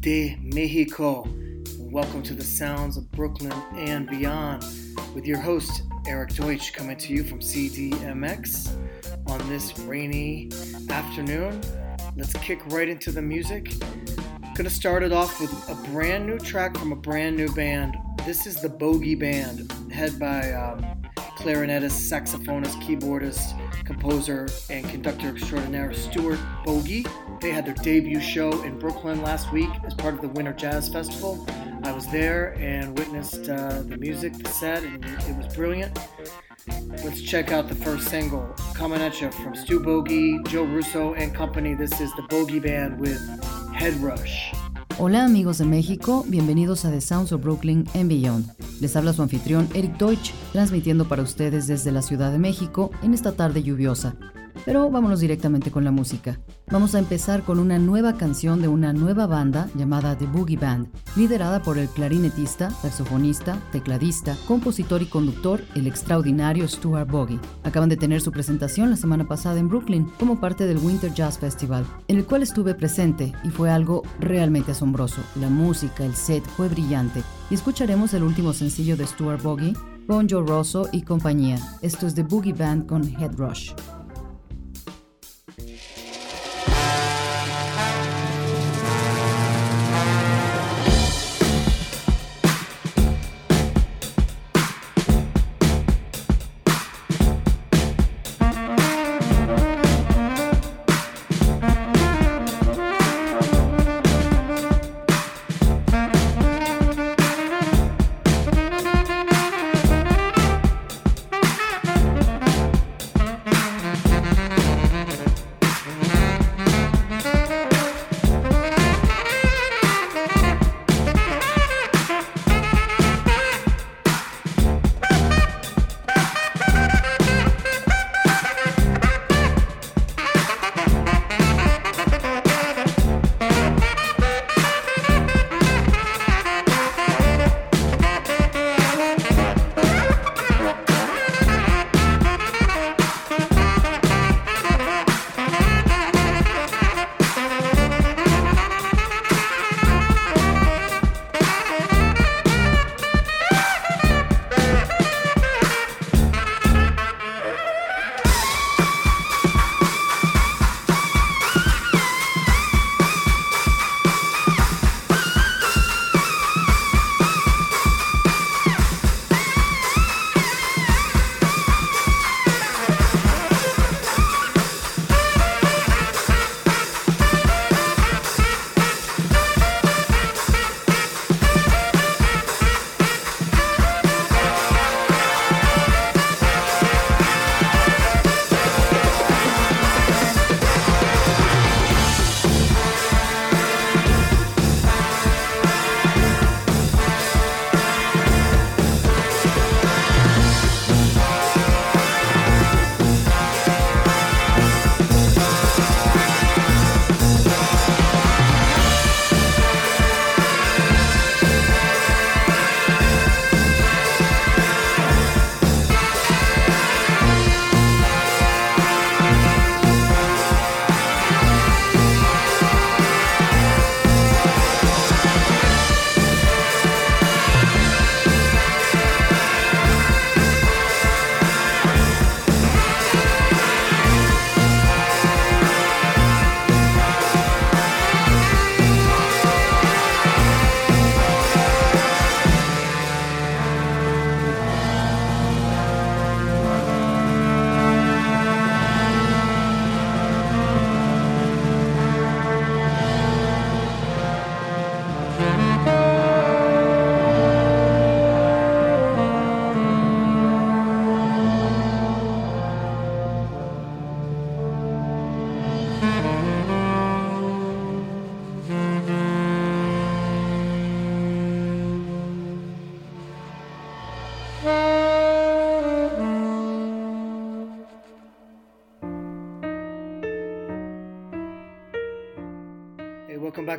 De Mexico. Welcome to the sounds of Brooklyn and beyond with your host, Eric Deutsch, coming to you from CDMX on this rainy afternoon. Let's kick right into the music. Gonna start it off with a brand new track from a brand new band. This is the Bogie Band, head by um, clarinetist, saxophonist, keyboardist, composer, and conductor extraordinaire Stuart Bogie. They had their debut show in Brooklyn last week as part of the Winter Jazz Festival. I was there and witnessed uh, the music, the set, and it was brilliant. Let's check out the first single coming at you from Stu Bogie, Joe Russo, and company. This is the Bogie Band with Head Rush. Hola amigos de México, bienvenidos a The Sounds of Brooklyn and Beyond. Les habla su anfitrión Eric Deutsch, transmitiendo para ustedes desde la Ciudad de México en esta tarde lluviosa. Pero vámonos directamente con la música. Vamos a empezar con una nueva canción de una nueva banda llamada The Boogie Band, liderada por el clarinetista, saxofonista, tecladista, compositor y conductor, el extraordinario Stuart Bogey. Acaban de tener su presentación la semana pasada en Brooklyn como parte del Winter Jazz Festival, en el cual estuve presente y fue algo realmente asombroso. La música, el set fue brillante. Y escucharemos el último sencillo de Stuart Bogey, con Joe Rosso y compañía. Esto es The Boogie Band con Head Rush.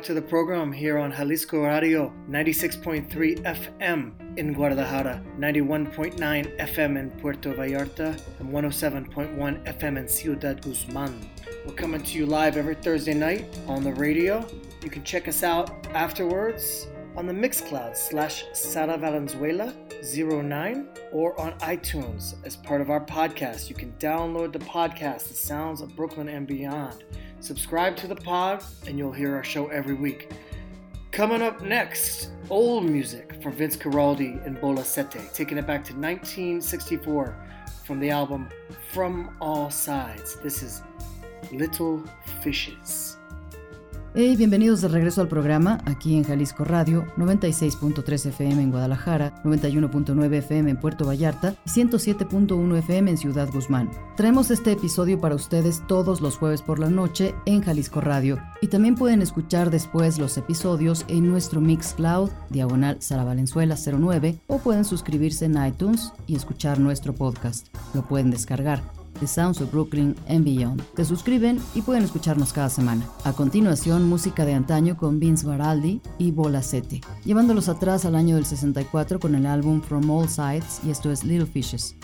Back to the program here on Jalisco Radio 96.3 FM in Guadalajara, 91.9 FM in Puerto Vallarta, and 107.1 FM in Ciudad Guzman. We're coming to you live every Thursday night on the radio. You can check us out afterwards on the Mixcloud slash Sara Valenzuela 09 or on iTunes as part of our podcast. You can download the podcast, The Sounds of Brooklyn and Beyond. Subscribe to the pod, and you'll hear our show every week. Coming up next, old music from Vince Guaraldi and Bola taking it back to 1964 from the album From All Sides. This is Little Fishes. Hey, bienvenidos de regreso al programa aquí en Jalisco Radio, 96.3 FM en Guadalajara, 91.9 FM en Puerto Vallarta y 107.1 FM en Ciudad Guzmán. Traemos este episodio para ustedes todos los jueves por la noche en Jalisco Radio y también pueden escuchar después los episodios en nuestro Mixcloud, diagonal Sara Valenzuela 09 o pueden suscribirse en iTunes y escuchar nuestro podcast. Lo pueden descargar. The Sounds of Brooklyn and Beyond. Se suscriben y pueden escucharnos cada semana. A continuación, música de antaño con Vince Baraldi y Bola Sete, llevándolos atrás al año del 64 con el álbum From All Sides y esto es Little Fishes.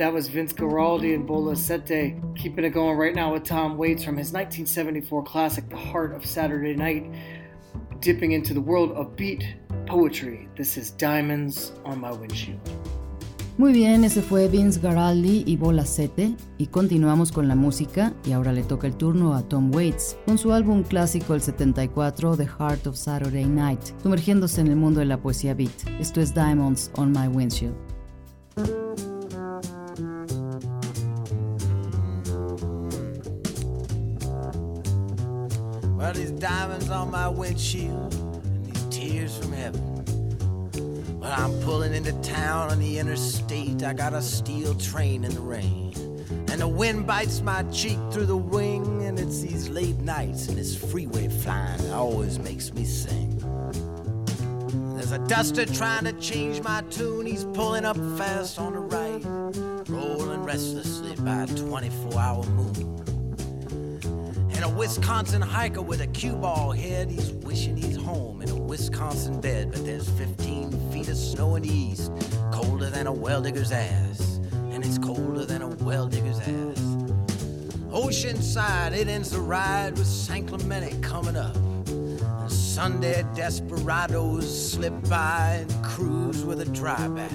That was Vince Guaraldi and Bola Sette. Keeping it going right now with Tom Waits from his 1974 classic, The Heart of Saturday Night, dipping into the world of beat poetry. This is Diamonds on My Windshield. Muy bien, ese fue Vince Guaraldi y Bola Sette, y continuamos con la música, y ahora le toca el turno a Tom Waits, con su álbum clásico el 74, The Heart of Saturday Night, sumergiéndose en el mundo de la poesía beat. Esto es Diamonds on My Windshield. Diamonds on my windshield and these tears from heaven. Well, I'm pulling into town on the interstate. I got a steel train in the rain. And the wind bites my cheek through the wing. And it's these late nights and this freeway flying that always makes me sing. There's a duster trying to change my tune. He's pulling up fast on the right, rolling restlessly by a 24 hour moon. And a Wisconsin hiker with a cue ball head, he's wishing he's home in a Wisconsin bed. But there's 15 feet of snow in the east, colder than a well digger's ass. And it's colder than a well digger's ass. Oceanside, it ends the ride with San Clemente coming up. And Sunday desperados slip by and cruise with a dryback.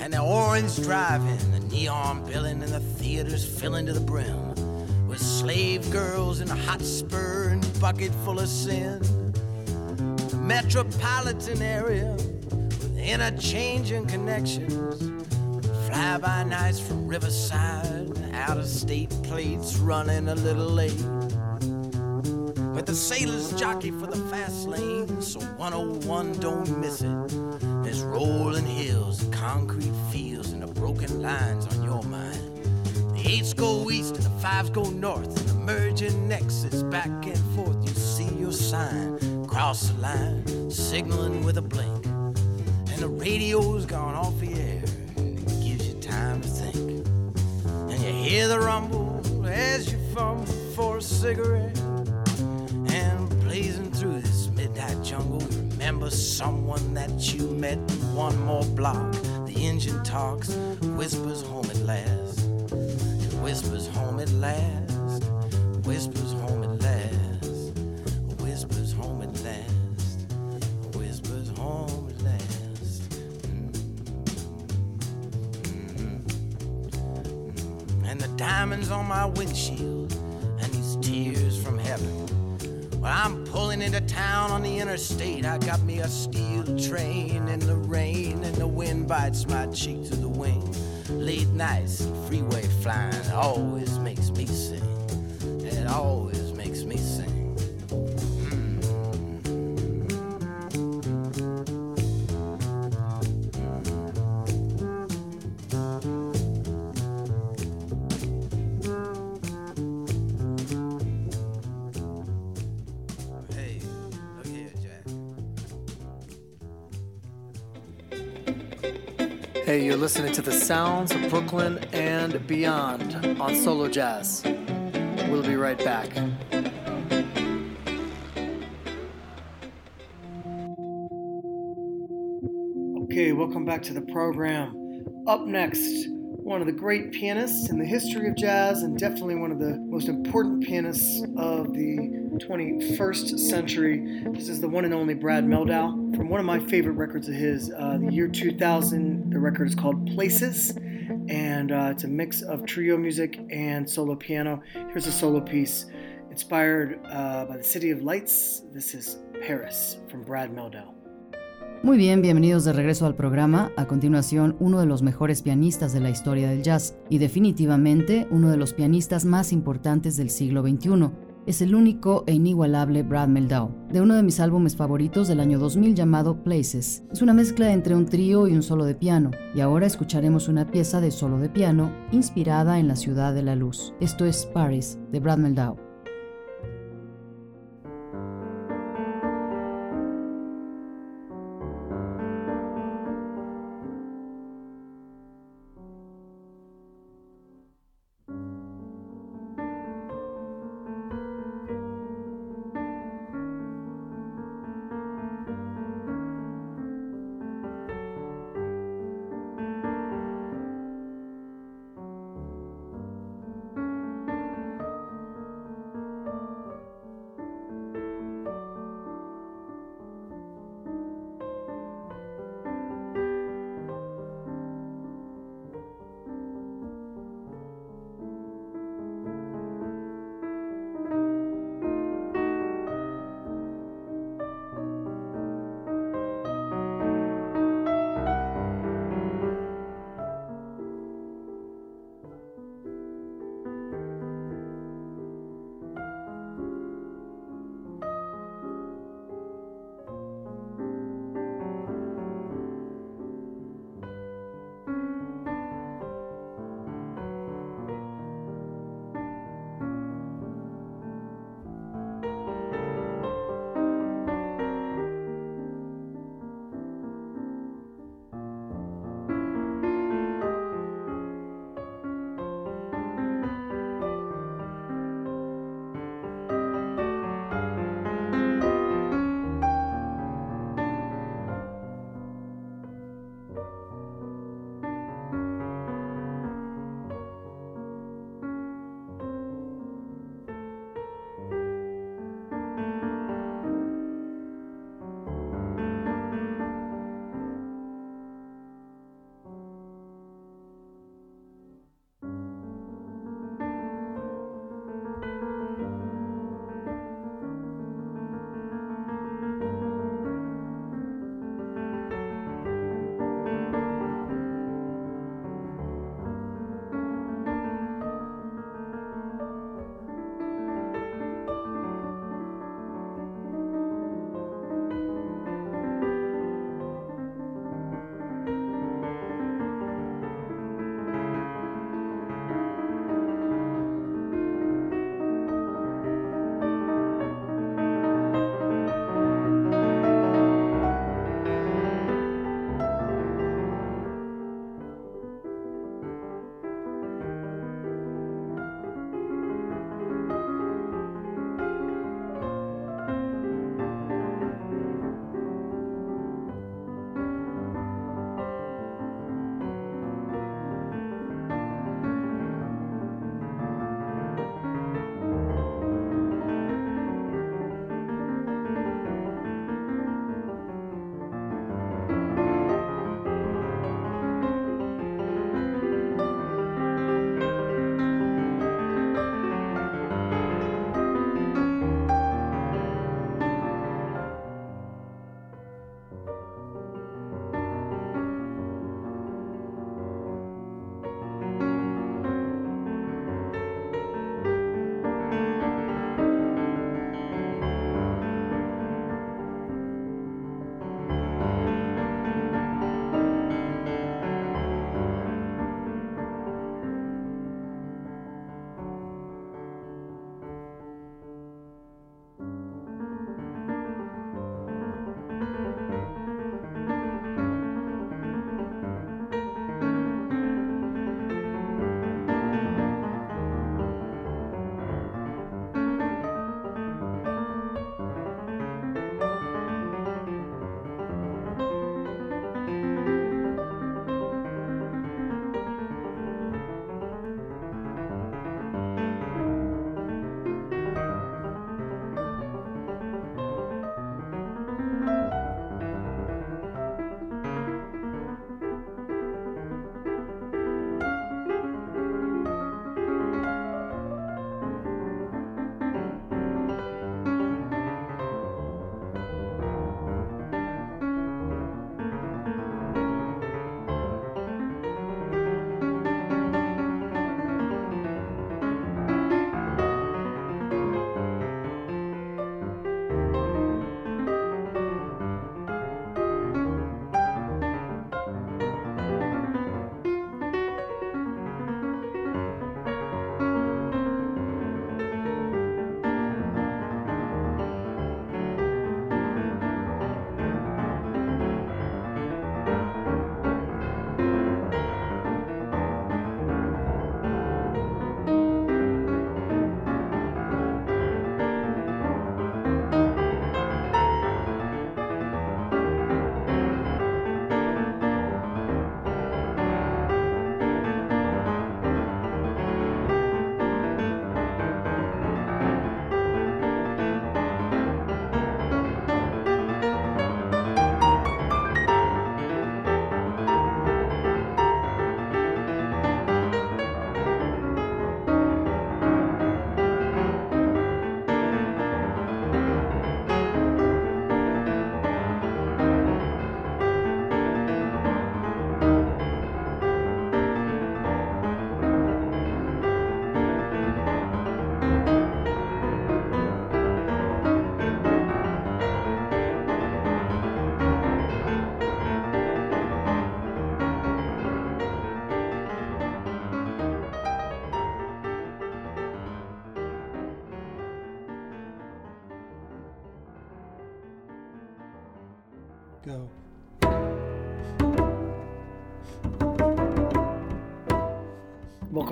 And the orange driving, neon billing, and the theaters filling to the brim with slave girls in a hot spur and bucket full of sin. The metropolitan area with interchanging connections. Fly by nights from Riverside, out of state plates running a little late. But the sailors jockey for the fast lane, so 101 don't miss it. There's rolling hills, concrete fields, broken lines on your mind. The eights go east and the fives go north, and the merging nexus back and forth. You see your sign, cross the line, signaling with a blink, and the radio's gone off the air. and It gives you time to think, and you hear the rumble as you fumble for a cigarette. And blazing through this midnight jungle, you remember someone that you met one more block. Engine talks, whispers home at last. Whispers home at last. Whispers home at last. Whispers home at last. Whispers home at last. Mm-hmm. And the diamonds on my windshield, and these tears from heaven. Well, I'm pulling into town on the interstate. I got me a steel train in the rain, and the wind bites my cheek to the wing. Late nights freeway flying always makes me sing. It always the sounds of Brooklyn and beyond on Solo Jazz. We'll be right back. Okay, welcome back to the program. Up next, one of the great pianists in the history of jazz, and definitely one of the most important pianists of the 21st century. This is the one and only Brad Mehldau from one of my favorite records of his, uh, the year 2000. The record is called Places, and uh, it's a mix of trio music and solo piano. Here's a solo piece inspired uh, by the City of Lights. This is Paris from Brad Mehldau. Muy bien, bienvenidos de regreso al programa. A continuación, uno de los mejores pianistas de la historia del jazz y definitivamente uno de los pianistas más importantes del siglo XXI. Es el único e inigualable Brad Meldau, de uno de mis álbumes favoritos del año 2000 llamado Places. Es una mezcla entre un trío y un solo de piano, y ahora escucharemos una pieza de solo de piano inspirada en la ciudad de la luz. Esto es Paris, de Brad Meldau.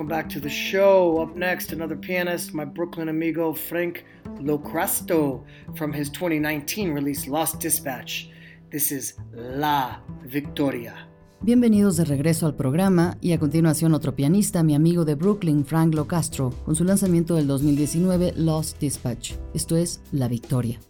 Welcome back to the show. Up next, another pianist, my Brooklyn amigo Frank Locrasto from his 2019 release Lost Dispatch. This is La Victoria. Bienvenidos de regreso al programa y a continuación otro pianista, mi amigo de Brooklyn, Frank Locastro, con su lanzamiento del 2019 Lost Dispatch. Esto es La Victoria.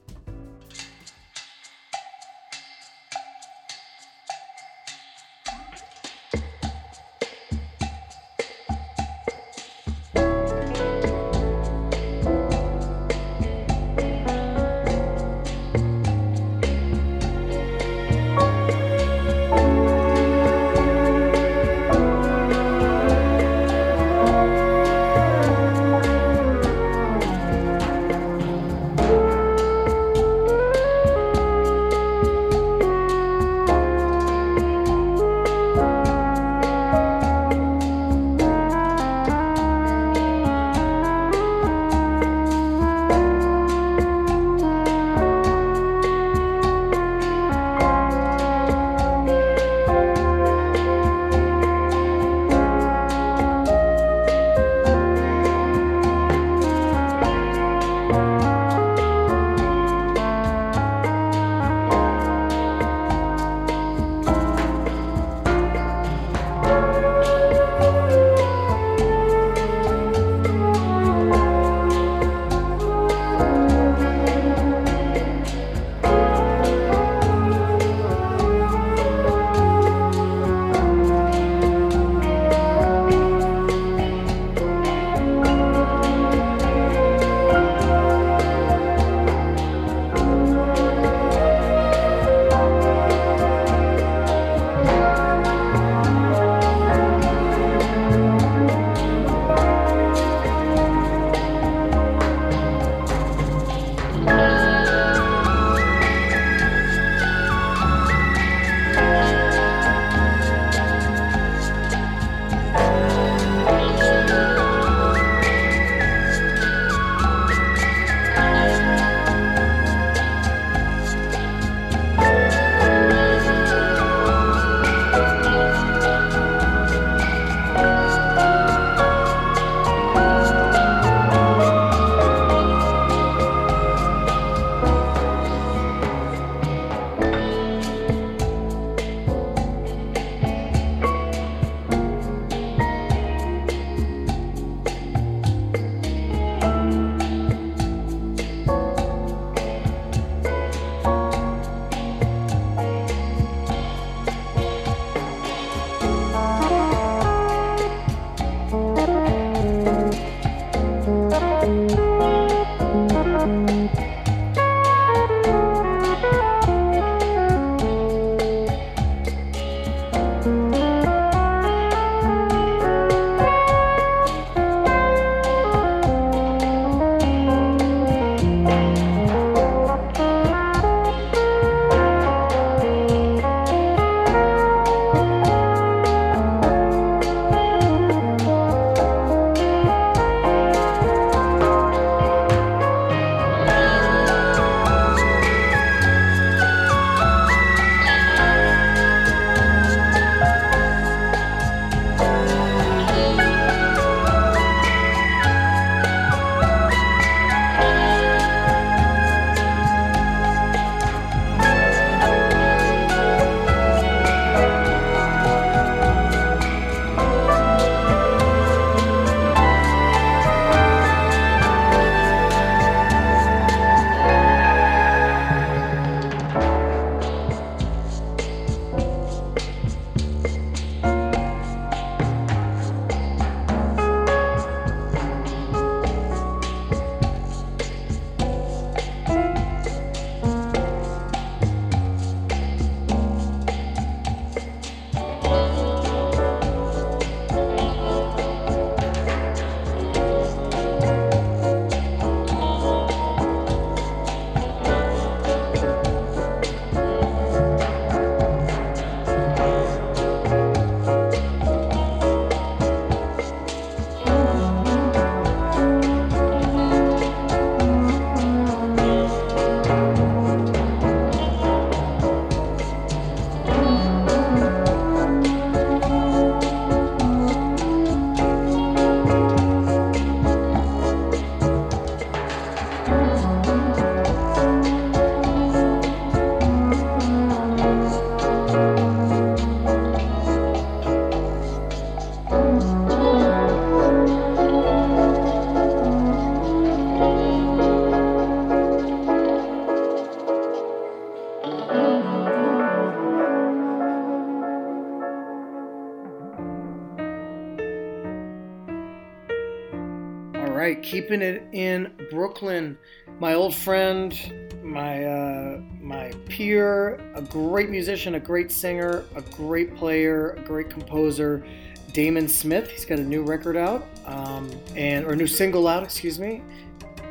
Keeping it in Brooklyn. My old friend, my uh, my peer, a great musician, a great singer, a great player, a great composer, Damon Smith. He's got a new record out, um, and or a new single out, excuse me.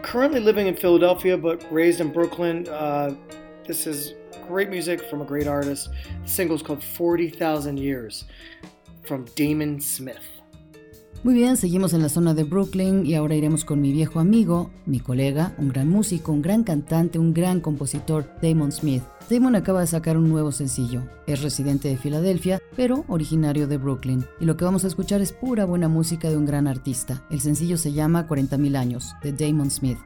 Currently living in Philadelphia, but raised in Brooklyn. Uh, this is great music from a great artist. The single is called 40,000 Years from Damon Smith. Muy bien, seguimos en la zona de Brooklyn y ahora iremos con mi viejo amigo, mi colega, un gran músico, un gran cantante, un gran compositor, Damon Smith. Damon acaba de sacar un nuevo sencillo. Es residente de Filadelfia, pero originario de Brooklyn. Y lo que vamos a escuchar es pura buena música de un gran artista. El sencillo se llama 40.000 años, de Damon Smith.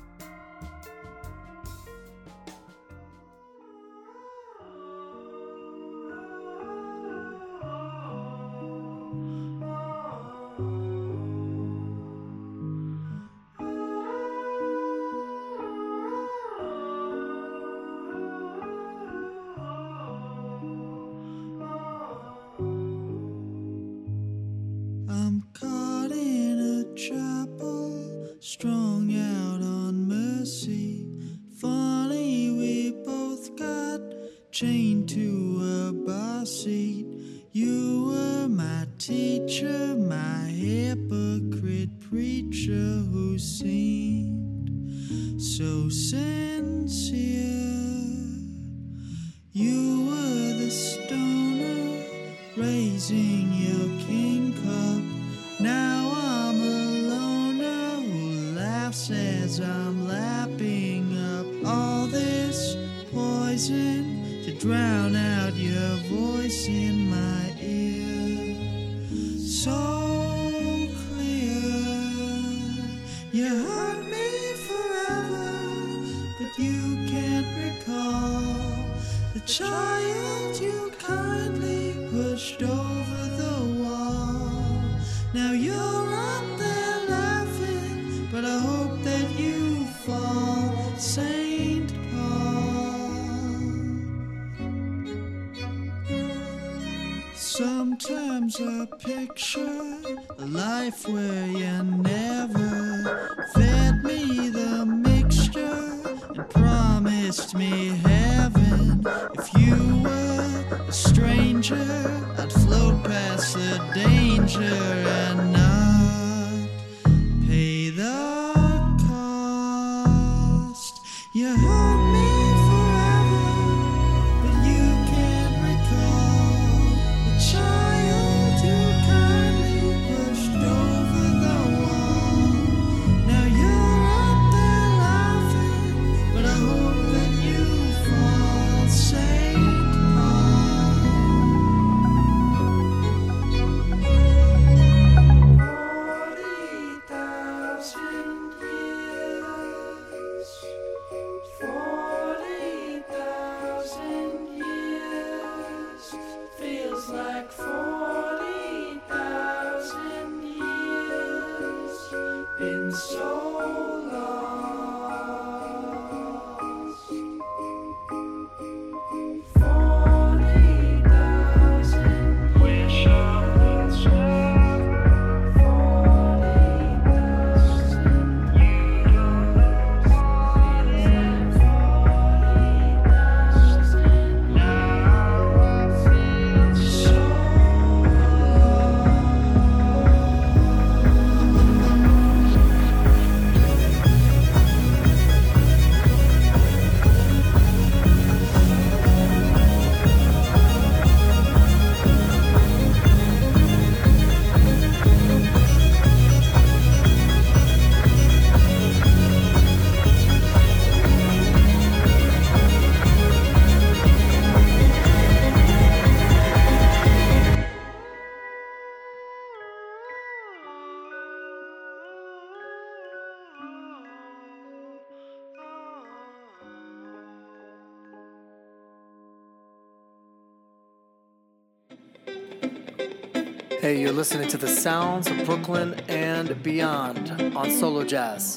Listening to the sounds of Brooklyn and beyond on Solo Jazz.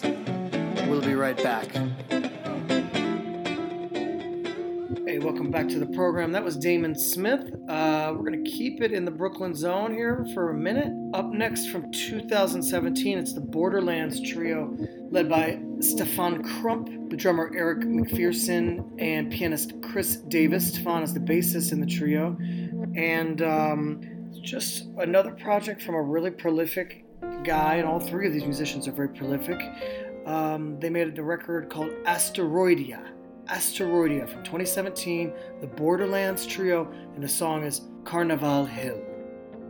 We'll be right back. Hey, welcome back to the program. That was Damon Smith. Uh, we're going to keep it in the Brooklyn zone here for a minute. Up next from 2017, it's the Borderlands Trio, led by Stephan Crump, the drummer Eric McPherson, and pianist Chris Davis. Stephan is the bassist in the trio. And um, just another project from a really prolific guy, and all three of these musicians are very prolific. Um, they made a record called Asteroidea. Asteroidea from 2017, the Borderlands Trio, and the song is Carnival Hill.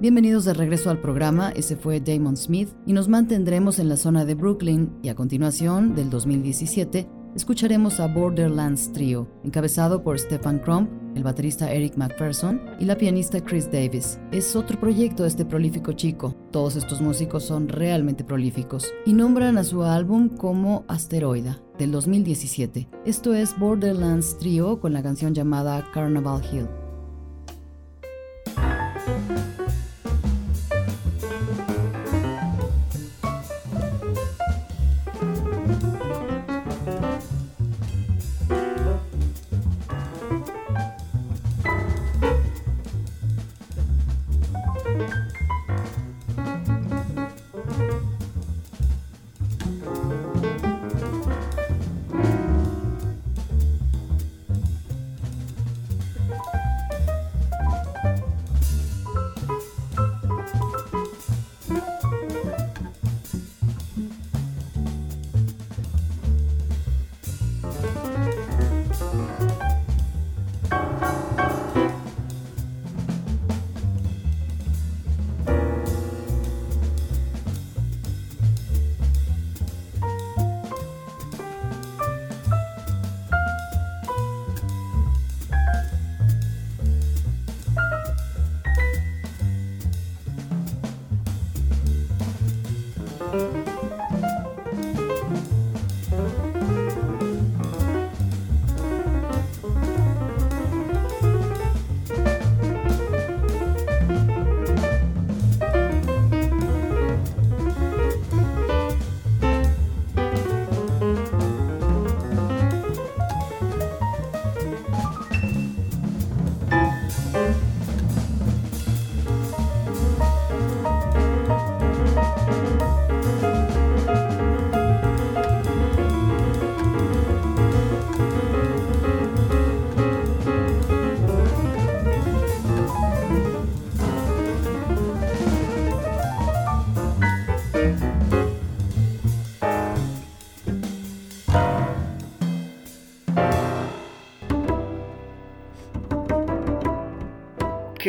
Bienvenidos de regreso al programa, ese fue Damon Smith y nos mantendremos en la zona de Brooklyn y a continuación, del 2017, escucharemos a Borderlands Trio, encabezado por Stefan Crump, el baterista Eric McPherson y la pianista Chris Davis. Es otro proyecto de este prolífico chico. Todos estos músicos son realmente prolíficos y nombran a su álbum como Asteroida del 2017. Esto es Borderlands Trio con la canción llamada Carnival Hill.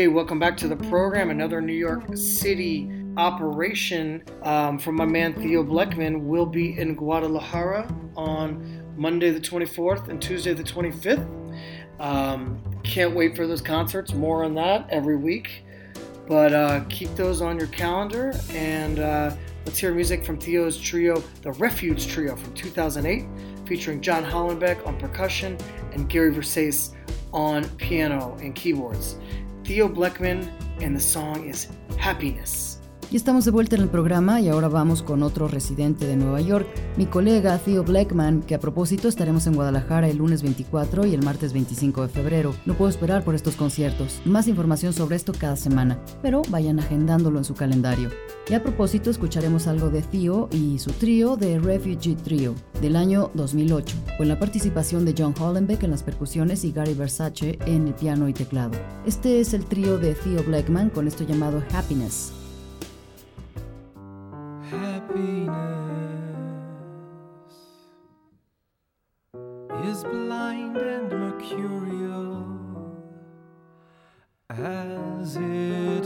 Okay, welcome back to the program. Another New York City operation um, from my man Theo Bleckmann will be in Guadalajara on Monday the 24th and Tuesday the 25th. Um, can't wait for those concerts. More on that every week. But uh, keep those on your calendar and uh, let's hear music from Theo's trio, the Refuge Trio from 2008, featuring John Hollenbeck on percussion and Gary Versace on piano and keyboards. Theo Bleckmann, and the song is Happiness. Y estamos de vuelta en el programa y ahora vamos con otro residente de Nueva York, mi colega Theo Blackman, que a propósito estaremos en Guadalajara el lunes 24 y el martes 25 de febrero. No puedo esperar por estos conciertos. Más información sobre esto cada semana, pero vayan agendándolo en su calendario. Y a propósito escucharemos algo de Theo y su trío de Refugee Trio del año 2008, con la participación de John Hollenbeck en las percusiones y Gary Versace en el piano y teclado. Este es el trío de Theo Blackman con esto llamado Happiness. Is blind and mercurial as it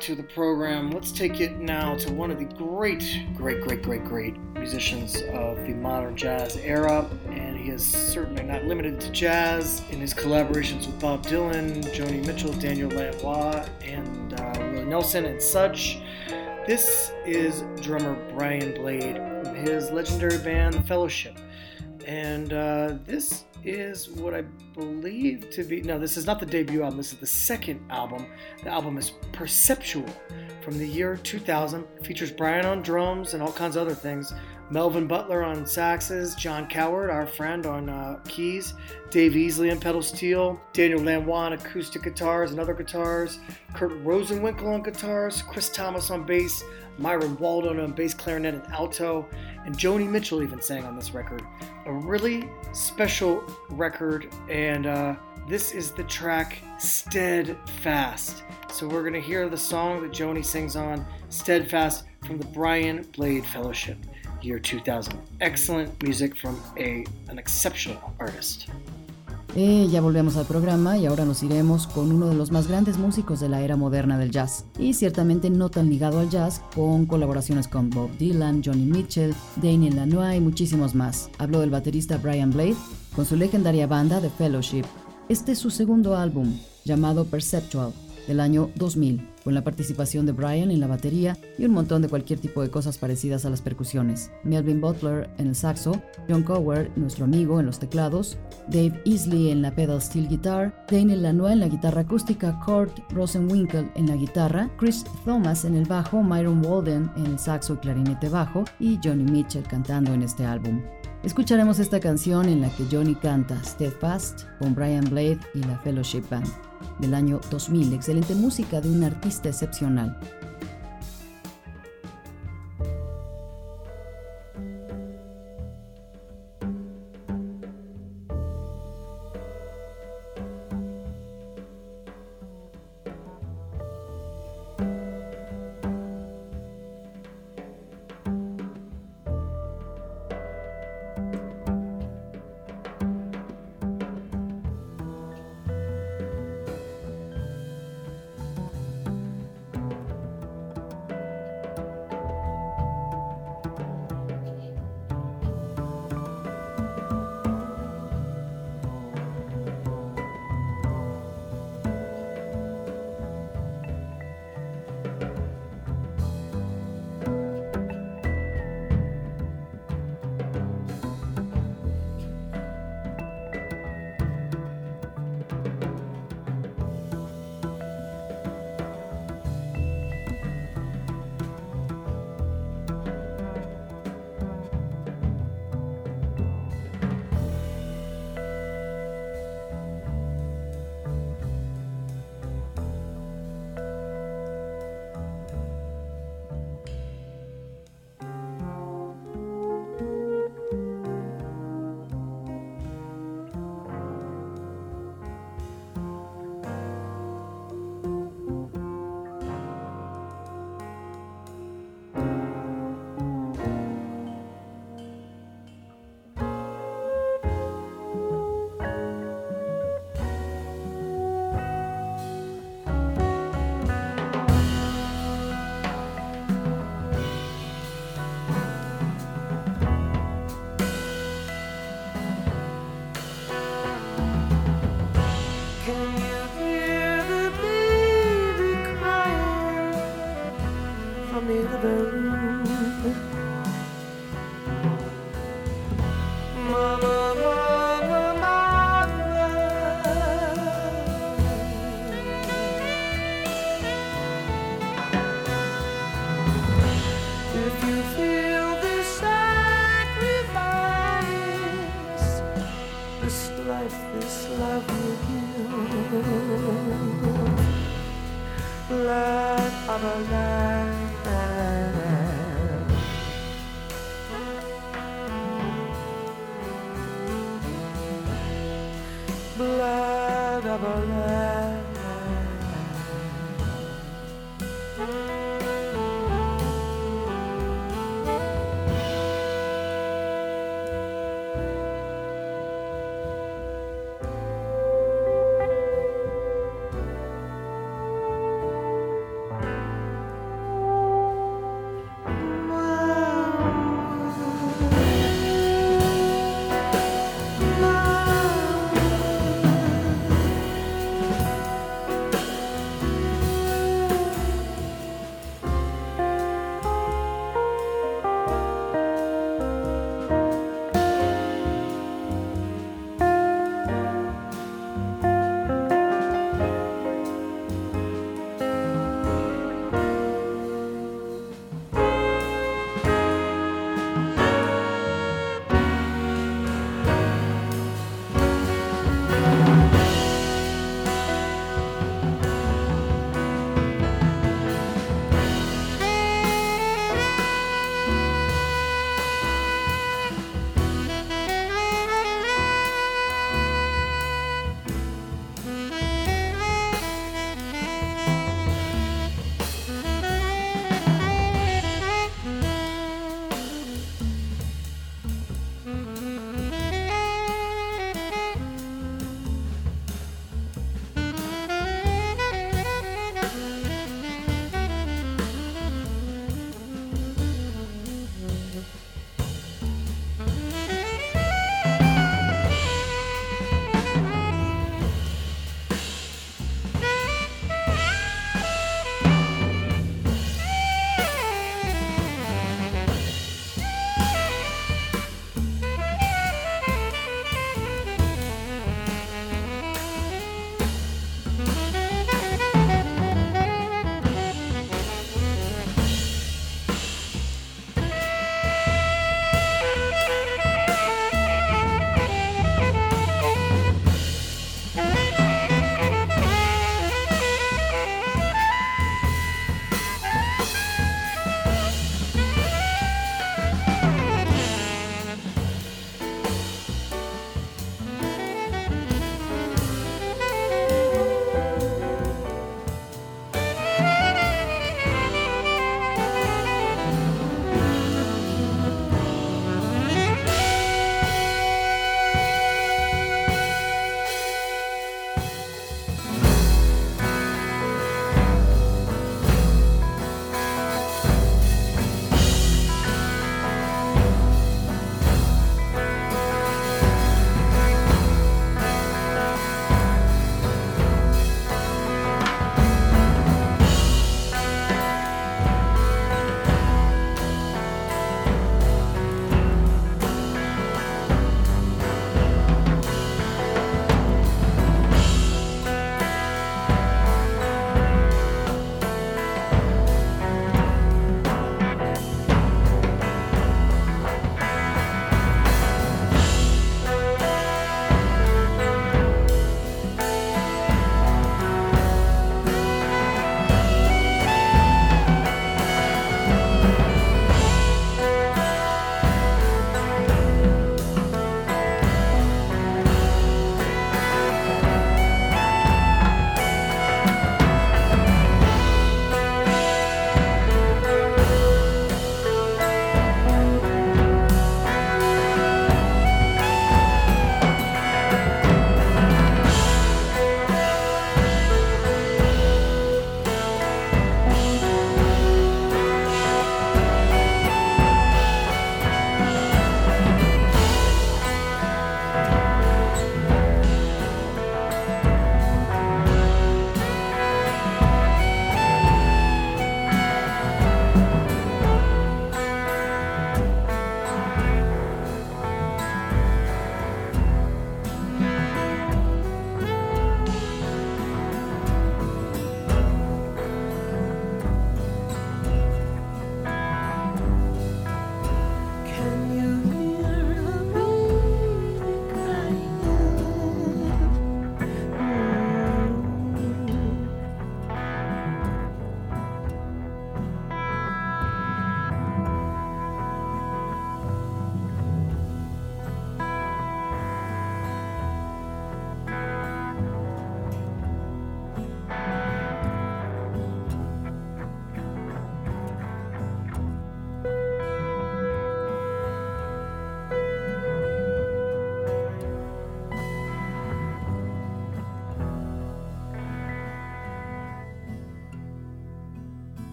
to the program. Let's take it now to one of the great, great, great, great, great musicians of the modern jazz era, and he is certainly not limited to jazz in his collaborations with Bob Dylan, Joni Mitchell, Daniel Lanois, and uh, Willie Nelson, and such. This is drummer Brian Blade from his legendary band, The Fellowship. And uh, this is what I believe to be. No, this is not the debut album. This is the second album. The album is Perceptual from the year 2000. It features Brian on drums and all kinds of other things. Melvin Butler on saxes, Jon Cowherd, our friend, on uh, keys, Dave Easley on pedal steel, Daniel Lanois on acoustic guitars and other guitars, Kurt Rosenwinkel on guitars, Chris Thomas on bass, Myron Walden on bass clarinet and alto, and Joni Mitchell even sang on this record. A really special record, and uh, this is the track Steadfast. So we're going to hear the song that Joni sings on, Steadfast, from the Brian Blade Fellowship, year 2000. Excellent music from a, an exceptional artist. Eh, ya volvemos al programa y ahora nos iremos con uno de los más grandes músicos de la era moderna del jazz. Y ciertamente no tan ligado al jazz, con colaboraciones con Bob Dylan, Johnny Mitchell, Daniel Lanois y muchísimos más. Hablo del baterista Brian Blade con su legendaria banda The Fellowship. Este es su segundo álbum, llamado Perceptual, del año 2000, con la participación de Brian en la batería y un montón de cualquier tipo de cosas parecidas a las percusiones. Melvin Butler en el saxo, John Cower, nuestro amigo, en los teclados, Dave Easley en la pedal steel guitar, Daniel Lanois en la guitarra acústica, Kurt Rosenwinkel en la guitarra, Chris Thomas en el bajo, Myron Walden en el saxo y clarinete bajo y Johnny Mitchell cantando en este álbum. Escucharemos esta canción en la que Johnny canta Steadfast con Brian Blade y la Fellowship Band. Del año 2000, excelente música de un artista excepcional. blood of a lamb.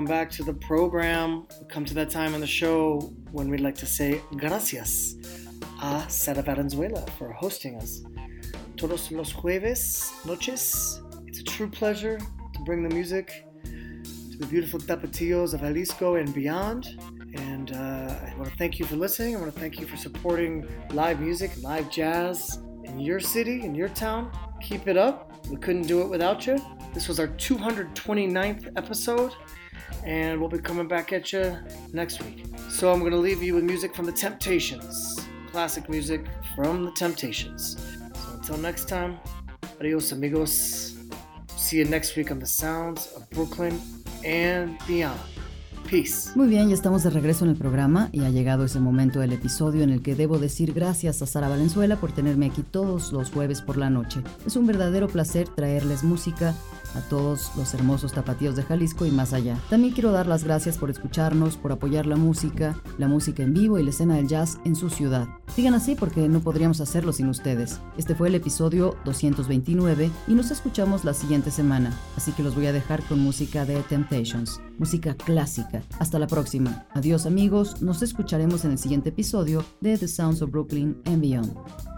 Welcome back to the program. We come to that time on the show when we'd like to say gracias a Sara Valenzuela for hosting us. Todos los jueves noches. It's a true pleasure to bring the music to the beautiful tapatíos of Jalisco and beyond. And uh, I want to thank you for listening. I want to thank you for supporting live music, live jazz in your city, in your town. Keep it up. We couldn't do it without you. This was our 229th episode, and we'll be coming back at you next week. So I'm going to leave you with music from the Temptations, classic music from the Temptations. So until next time, adios amigos. See you next week on the sounds of Brooklyn and beyond. Muy bien, ya estamos de regreso en el programa y ha llegado ese momento del episodio en el que debo decir gracias a Sara Valenzuela por tenerme aquí todos los jueves por la noche. Es un verdadero placer traerles música a todos los hermosos tapatíos de Jalisco y más allá. También quiero dar las gracias por escucharnos, por apoyar la música, la música en vivo y la escena del jazz en su ciudad. Sigan así porque no podríamos hacerlo sin ustedes. Este fue el episodio 229 y nos escuchamos la siguiente semana, así que los voy a dejar con música de Temptations, música clásica. Hasta la próxima. Adiós amigos, nos escucharemos en el siguiente episodio de The Sounds of Brooklyn and Beyond.